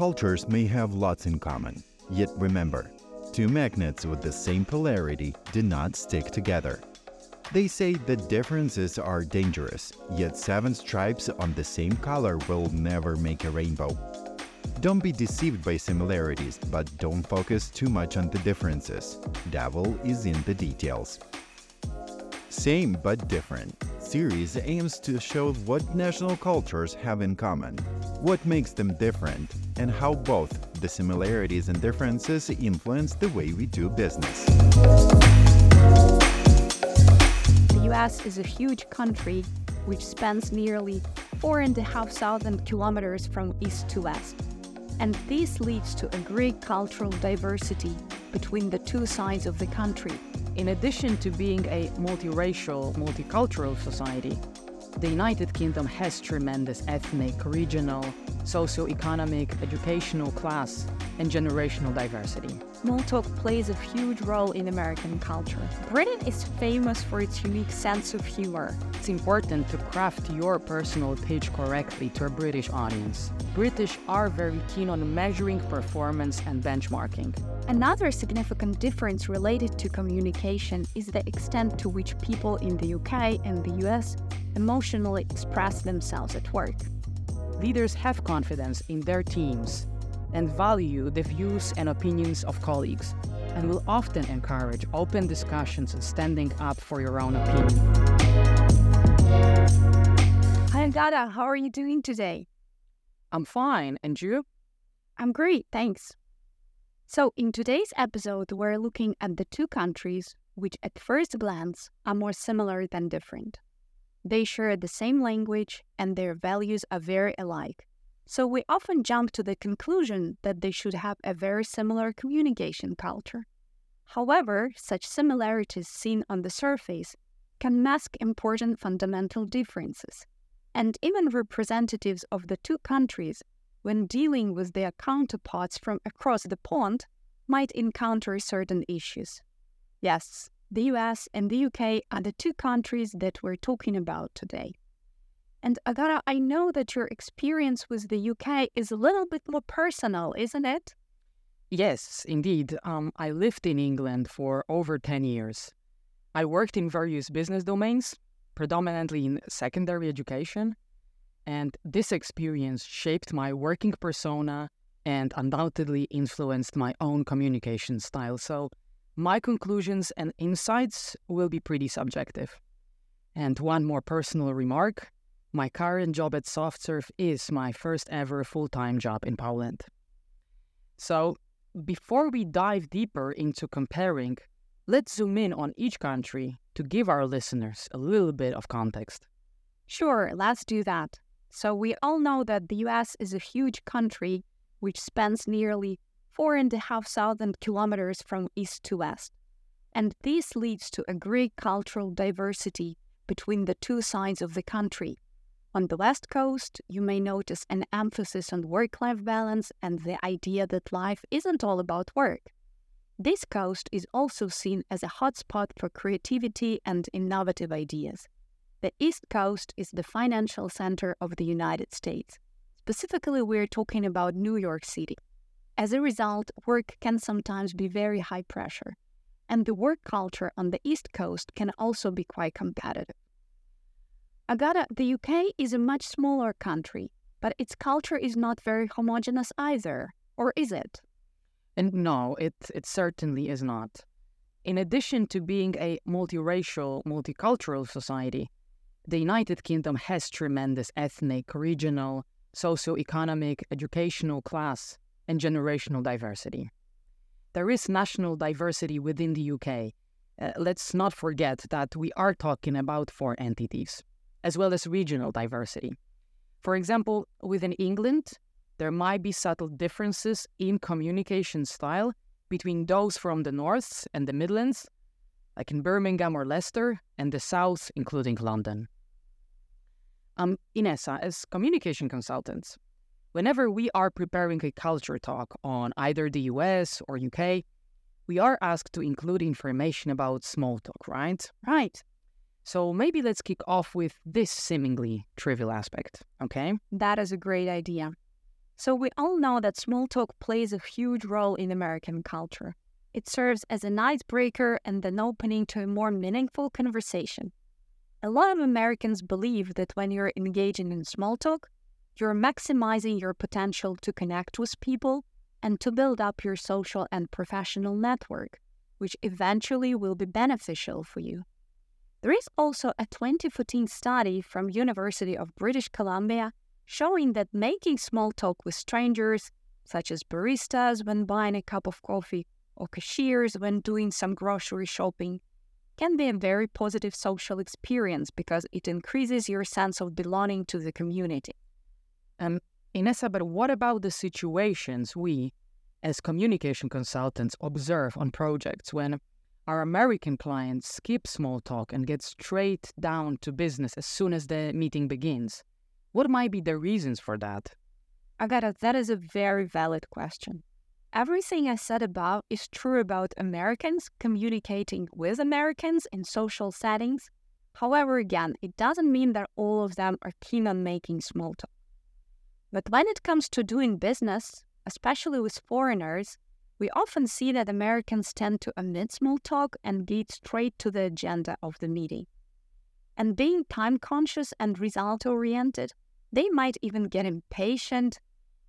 cultures may have lots in common. Yet remember, two magnets with the same polarity do not stick together. They say that differences are dangerous, yet seven stripes on the same color will never make a rainbow. Don't be deceived by similarities, but don't focus too much on the differences. Devil is in the details. Same but different series aims to show what national cultures have in common, what makes them different, and how both the similarities and differences influence the way we do business. The US is a huge country which spans nearly four and a half thousand kilometers from east to west. And this leads to a great cultural diversity between the two sides of the country. In addition to being a multiracial, multicultural society, the United Kingdom has tremendous ethnic, regional, socio-economic, educational class, and generational diversity. Small talk plays a huge role in American culture. Britain is famous for its unique sense of humor. It's important to craft your personal pitch correctly to a British audience. British are very keen on measuring performance and benchmarking. Another significant difference related to communication is the extent to which people in the UK and the US emotionally express themselves at work. Leaders have confidence in their teams and value the views and opinions of colleagues, and will often encourage open discussions and standing up for your own opinion. Hi, Agata. How are you doing today? I'm fine, and you? I'm great, thanks. So, in today's episode, we're looking at the two countries which, at first glance, are more similar than different. They share the same language and their values are very alike. So we often jump to the conclusion that they should have a very similar communication culture. However, such similarities seen on the surface can mask important fundamental differences. And even representatives of the two countries, when dealing with their counterparts from across the pond, might encounter certain issues. Yes, the US and the UK are the two countries that we're talking about today. And Agata, I know that your experience with the UK is a little bit more personal, isn't it? Yes, indeed. Um, I lived in England for over 10 years. I worked in various business domains, predominantly in secondary education, and this experience shaped my working persona and undoubtedly influenced my own communication style. So, my conclusions and insights will be pretty subjective. And one more personal remark my current job at SoftServe is my first ever full time job in Poland. So, before we dive deeper into comparing, let's zoom in on each country to give our listeners a little bit of context. Sure, let's do that. So, we all know that the US is a huge country which spans nearly four and a half thousand kilometers from east to west. And this leads to a great cultural diversity between the two sides of the country. On the West Coast, you may notice an emphasis on work life balance and the idea that life isn't all about work. This coast is also seen as a hotspot for creativity and innovative ideas. The East Coast is the financial center of the United States. Specifically, we're talking about New York City. As a result, work can sometimes be very high pressure, and the work culture on the East Coast can also be quite competitive. Agata, the UK is a much smaller country, but its culture is not very homogeneous either, or is it? And no, it, it certainly is not. In addition to being a multiracial, multicultural society, the United Kingdom has tremendous ethnic, regional, socio-economic, educational class, and generational diversity. There is national diversity within the UK. Uh, let's not forget that we are talking about four entities as well as regional diversity. For example, within England, there might be subtle differences in communication style between those from the North and the Midlands, like in Birmingham or Leicester, and the South, including London. Um, Inessa, as communication consultants, whenever we are preparing a culture talk on either the US or UK, we are asked to include information about small talk, right? Right. So maybe let's kick off with this seemingly trivial aspect, okay? That is a great idea. So we all know that small talk plays a huge role in American culture. It serves as an icebreaker and an opening to a more meaningful conversation. A lot of Americans believe that when you're engaging in small talk, you're maximizing your potential to connect with people and to build up your social and professional network, which eventually will be beneficial for you. There is also a 2014 study from University of British Columbia showing that making small talk with strangers, such as baristas when buying a cup of coffee or cashiers when doing some grocery shopping, can be a very positive social experience because it increases your sense of belonging to the community. Um, Inessa, but what about the situations we, as communication consultants, observe on projects when our American clients skip small talk and get straight down to business as soon as the meeting begins? What might be the reasons for that? Agata, that is a very valid question. Everything I said above is true about Americans communicating with Americans in social settings. However, again, it doesn't mean that all of them are keen on making small talk. But when it comes to doing business, especially with foreigners, we often see that Americans tend to omit small talk and get straight to the agenda of the meeting. And being time conscious and result oriented, they might even get impatient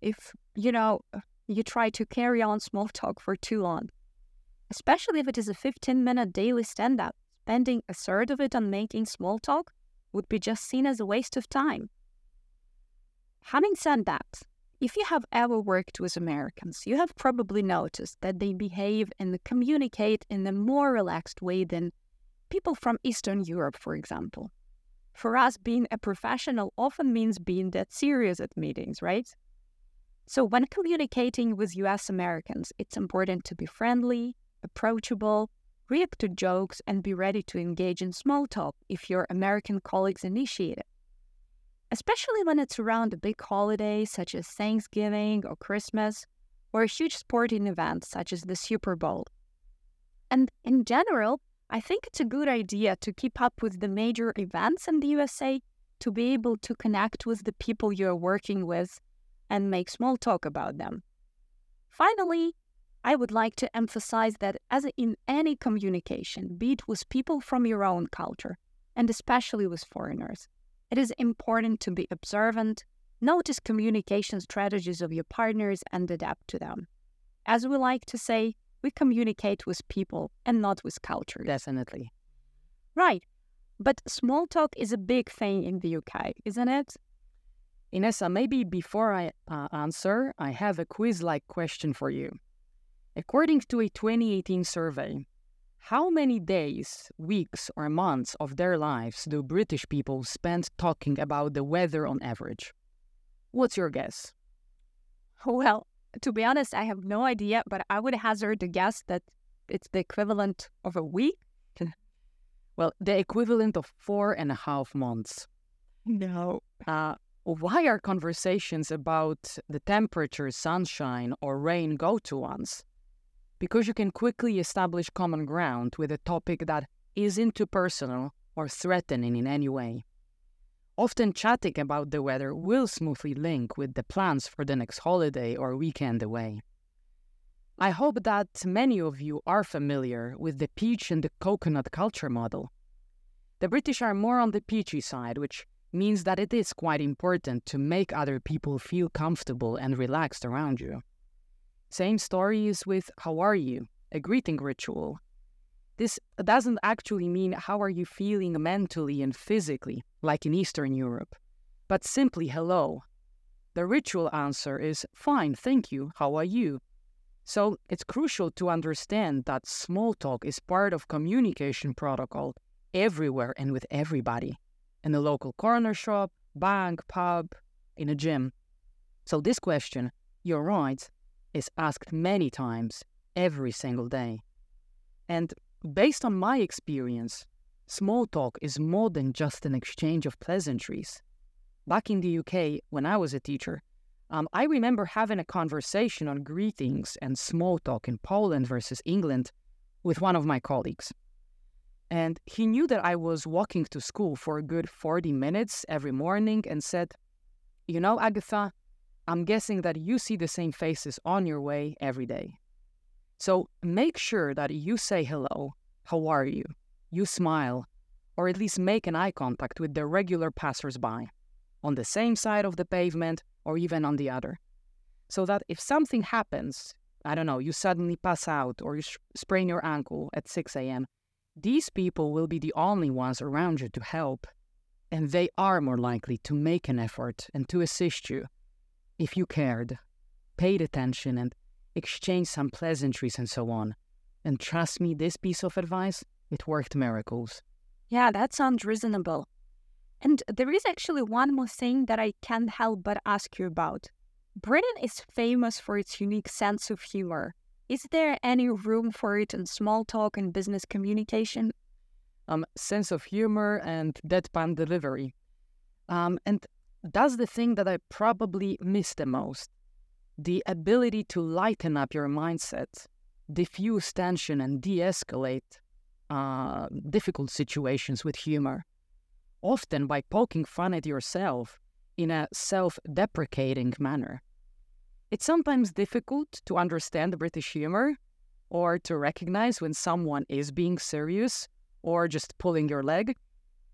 if, you know, you try to carry on small talk for too long. Especially if it is a 15 minute daily stand up, spending a third of it on making small talk would be just seen as a waste of time. Having said that, if you have ever worked with Americans, you have probably noticed that they behave and communicate in a more relaxed way than people from Eastern Europe, for example. For us, being a professional often means being that serious at meetings, right? So, when communicating with US Americans, it's important to be friendly, approachable, react to jokes, and be ready to engage in small talk if your American colleagues initiate it. Especially when it's around a big holiday such as Thanksgiving or Christmas, or a huge sporting event such as the Super Bowl. And in general, I think it's a good idea to keep up with the major events in the USA to be able to connect with the people you're working with and make small talk about them. Finally, I would like to emphasize that, as in any communication, be it with people from your own culture, and especially with foreigners, it is important to be observant, notice communication strategies of your partners, and adapt to them. As we like to say, we communicate with people and not with cultures. Definitely. Right. But small talk is a big thing in the UK, isn't it? Inessa, maybe before I uh, answer, I have a quiz like question for you. According to a 2018 survey, how many days, weeks, or months of their lives do British people spend talking about the weather on average? What's your guess? Well, to be honest, I have no idea, but I would hazard a guess that it's the equivalent of a week. well, the equivalent of four and a half months. No. Uh, why are conversations about the temperature, sunshine, or rain go to ones? Because you can quickly establish common ground with a topic that isn't too personal or threatening in any way. Often chatting about the weather will smoothly link with the plans for the next holiday or weekend away. I hope that many of you are familiar with the peach and the coconut culture model. The British are more on the peachy side, which means that it is quite important to make other people feel comfortable and relaxed around you. Same story is with how are you, a greeting ritual. This doesn't actually mean how are you feeling mentally and physically, like in Eastern Europe, but simply hello. The ritual answer is fine, thank you, how are you? So it's crucial to understand that small talk is part of communication protocol everywhere and with everybody in the local corner shop, bank, pub, in a gym. So this question, you're right, is asked many times every single day. And based on my experience, small talk is more than just an exchange of pleasantries. Back in the UK, when I was a teacher, um, I remember having a conversation on greetings and small talk in Poland versus England with one of my colleagues. And he knew that I was walking to school for a good 40 minutes every morning and said, You know, Agatha, I'm guessing that you see the same faces on your way every day. So make sure that you say hello, how are you? You smile, or at least make an eye contact with the regular passersby on the same side of the pavement or even on the other. So that if something happens, I don't know, you suddenly pass out or you sprain your ankle at 6 a.m., these people will be the only ones around you to help. And they are more likely to make an effort and to assist you if you cared, paid attention, and exchanged some pleasantries and so on. And trust me, this piece of advice, it worked miracles. Yeah, that sounds reasonable. And there is actually one more thing that I can't help but ask you about. Britain is famous for its unique sense of humor. Is there any room for it in small talk and business communication? Um, sense of humor and deadpan delivery. Um, and that's the thing that I probably miss the most the ability to lighten up your mindset, diffuse tension, and de escalate uh, difficult situations with humor, often by poking fun at yourself in a self deprecating manner. It's sometimes difficult to understand British humor or to recognize when someone is being serious or just pulling your leg.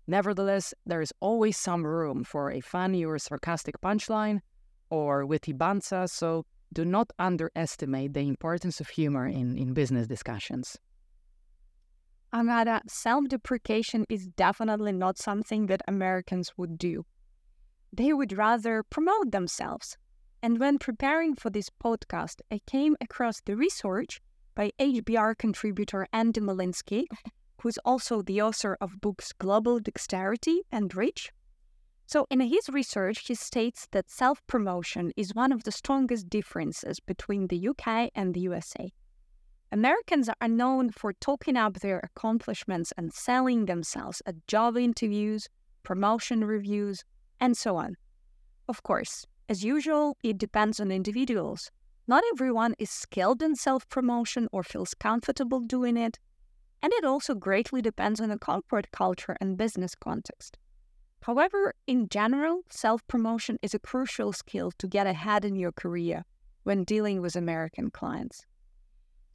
Nevertheless, there is always some room for a funny or sarcastic punchline or witty banter, so do not underestimate the importance of humor in, in business discussions. Amara, self deprecation is definitely not something that Americans would do. They would rather promote themselves, and when preparing for this podcast, I came across the research by HBR contributor Andy Molinsky, who's also the author of books Global Dexterity and Reach. So, in his research, he states that self promotion is one of the strongest differences between the UK and the USA. Americans are known for talking up their accomplishments and selling themselves at job interviews, promotion reviews, and so on. Of course, as usual, it depends on individuals. Not everyone is skilled in self promotion or feels comfortable doing it, and it also greatly depends on the corporate culture and business context. However, in general, self promotion is a crucial skill to get ahead in your career when dealing with American clients.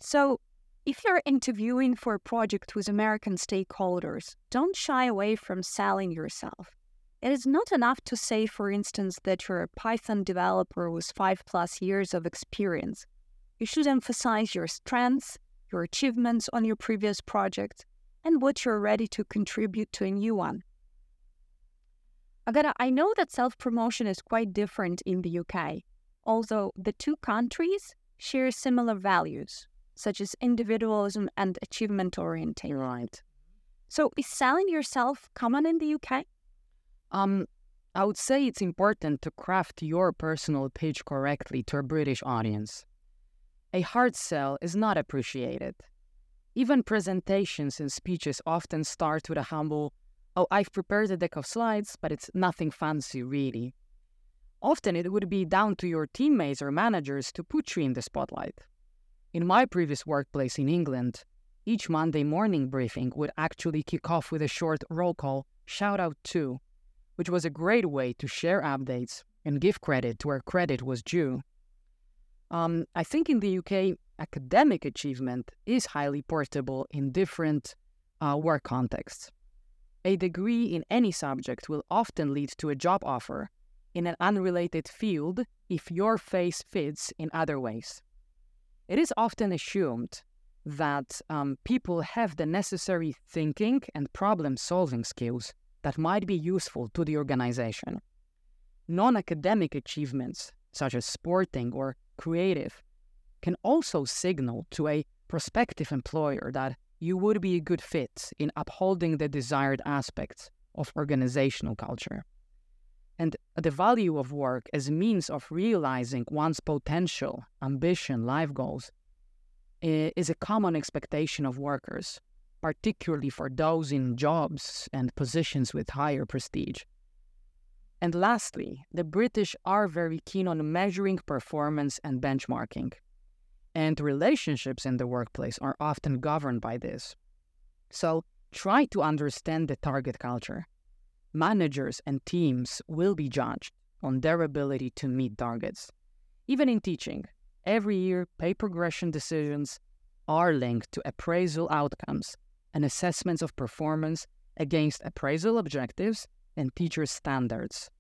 So, if you're interviewing for a project with American stakeholders, don't shy away from selling yourself. It is not enough to say, for instance, that you're a Python developer with five plus years of experience. You should emphasize your strengths, your achievements on your previous project, and what you're ready to contribute to a new one. Agata, I know that self promotion is quite different in the UK, although the two countries share similar values, such as individualism and achievement orientation. Right. So, is selling yourself common in the UK? Um, I would say it's important to craft your personal pitch correctly to a British audience. A hard sell is not appreciated. Even presentations and speeches often start with a humble, Oh, I've prepared a deck of slides, but it's nothing fancy, really. Often it would be down to your teammates or managers to put you in the spotlight. In my previous workplace in England, each Monday morning briefing would actually kick off with a short roll call shout out to which was a great way to share updates and give credit where credit was due. Um, I think in the UK, academic achievement is highly portable in different uh, work contexts. A degree in any subject will often lead to a job offer in an unrelated field if your face fits in other ways. It is often assumed that um, people have the necessary thinking and problem solving skills that might be useful to the organization. Non academic achievements, such as sporting or creative, can also signal to a prospective employer that you would be a good fit in upholding the desired aspects of organizational culture. And the value of work as a means of realizing one's potential, ambition, life goals is a common expectation of workers particularly for those in jobs and positions with higher prestige. And lastly, the British are very keen on measuring performance and benchmarking. And relationships in the workplace are often governed by this. So try to understand the target culture. Managers and teams will be judged on their ability to meet targets. Even in teaching, every year pay progression decisions are linked to appraisal outcomes and assessments of performance against appraisal objectives and teacher standards.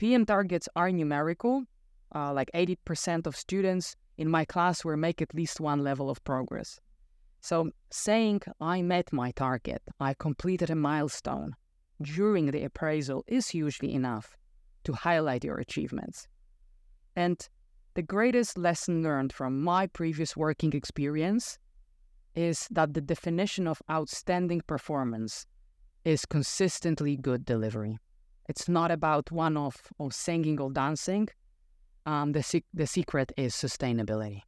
PM targets are numerical, uh, like 80% of students in my class will make at least one level of progress. So, saying I met my target, I completed a milestone during the appraisal is usually enough to highlight your achievements. And the greatest lesson learned from my previous working experience is that the definition of outstanding performance is consistently good delivery. It's not about one off or singing or dancing. Um, the, se- the secret is sustainability.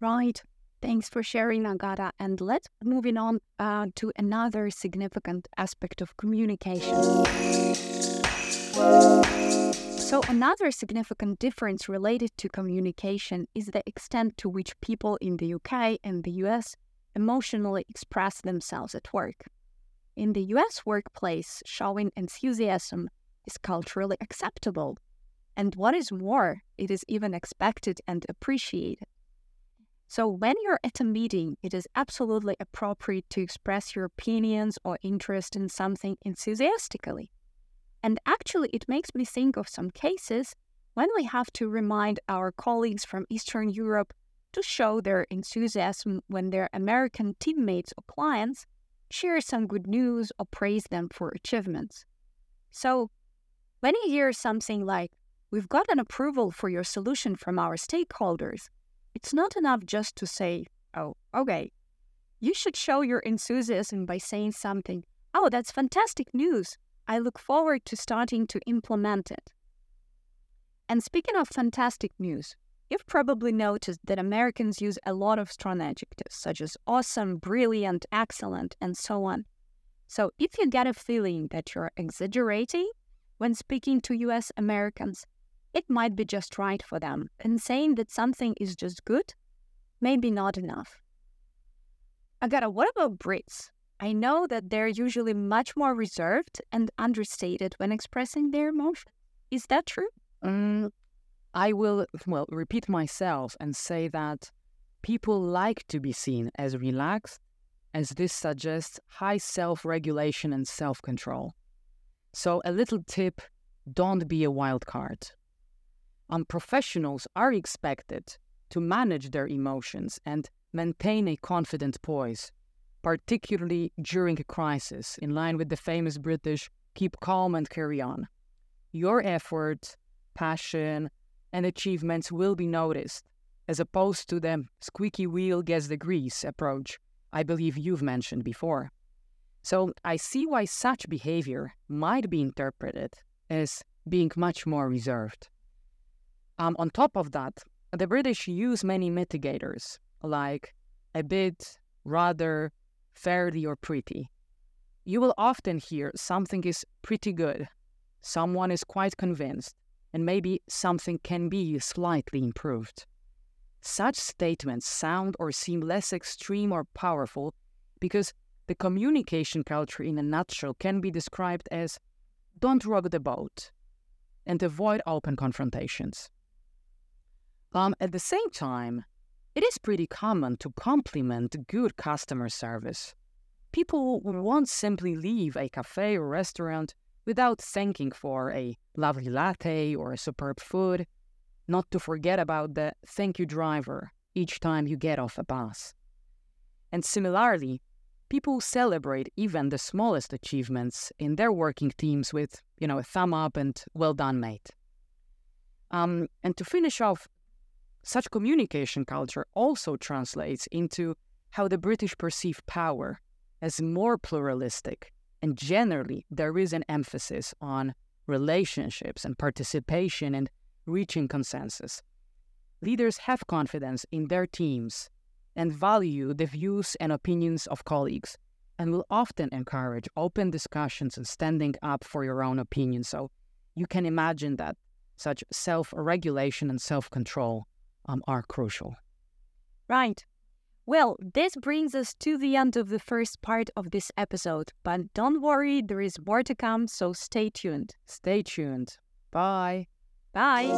Right. Thanks for sharing, Agata. And let's moving on uh, to another significant aspect of communication. So, another significant difference related to communication is the extent to which people in the UK and the US emotionally express themselves at work. In the US workplace, showing enthusiasm is culturally acceptable. And what is more, it is even expected and appreciated. So, when you're at a meeting, it is absolutely appropriate to express your opinions or interest in something enthusiastically. And actually, it makes me think of some cases when we have to remind our colleagues from Eastern Europe to show their enthusiasm when their American teammates or clients share some good news or praise them for achievements. So, when you hear something like, We've got an approval for your solution from our stakeholders, it's not enough just to say, oh, okay. You should show your enthusiasm by saying something, oh, that's fantastic news. I look forward to starting to implement it. And speaking of fantastic news, you've probably noticed that Americans use a lot of strong adjectives such as awesome, brilliant, excellent, and so on. So if you get a feeling that you're exaggerating when speaking to US Americans, it might be just right for them, and saying that something is just good may be not enough. Agata, what about Brits? I know that they're usually much more reserved and understated when expressing their emotions. Is that true? Mm, I will, well, repeat myself and say that people like to be seen as relaxed, as this suggests high self regulation and self control. So, a little tip don't be a wild card um, professionals are expected to manage their emotions and maintain a confident poise, particularly during a crisis, in line with the famous British keep calm and carry on. Your effort, passion, and achievements will be noticed, as opposed to the squeaky wheel gets the grease approach I believe you've mentioned before. So I see why such behavior might be interpreted as being much more reserved. Um, on top of that, the British use many mitigators like a bit, rather, fairly, or pretty. You will often hear something is pretty good, someone is quite convinced, and maybe something can be slightly improved. Such statements sound or seem less extreme or powerful because the communication culture in a nutshell can be described as don't rock the boat and avoid open confrontations. Um, at the same time, it is pretty common to compliment good customer service. People won't simply leave a cafe or restaurant without thanking for a lovely latte or a superb food, not to forget about the thank you driver each time you get off a bus. And similarly, people celebrate even the smallest achievements in their working teams with, you know, a thumb up and well done, mate. Um, and to finish off such communication culture also translates into how the British perceive power as more pluralistic, and generally there is an emphasis on relationships and participation and reaching consensus. Leaders have confidence in their teams and value the views and opinions of colleagues and will often encourage open discussions and standing up for your own opinion. So you can imagine that such self regulation and self control um, are crucial. Right. Well, this brings us to the end of the first part of this episode, but don't worry, there is more to come, so stay tuned. Stay tuned. Bye. Bye.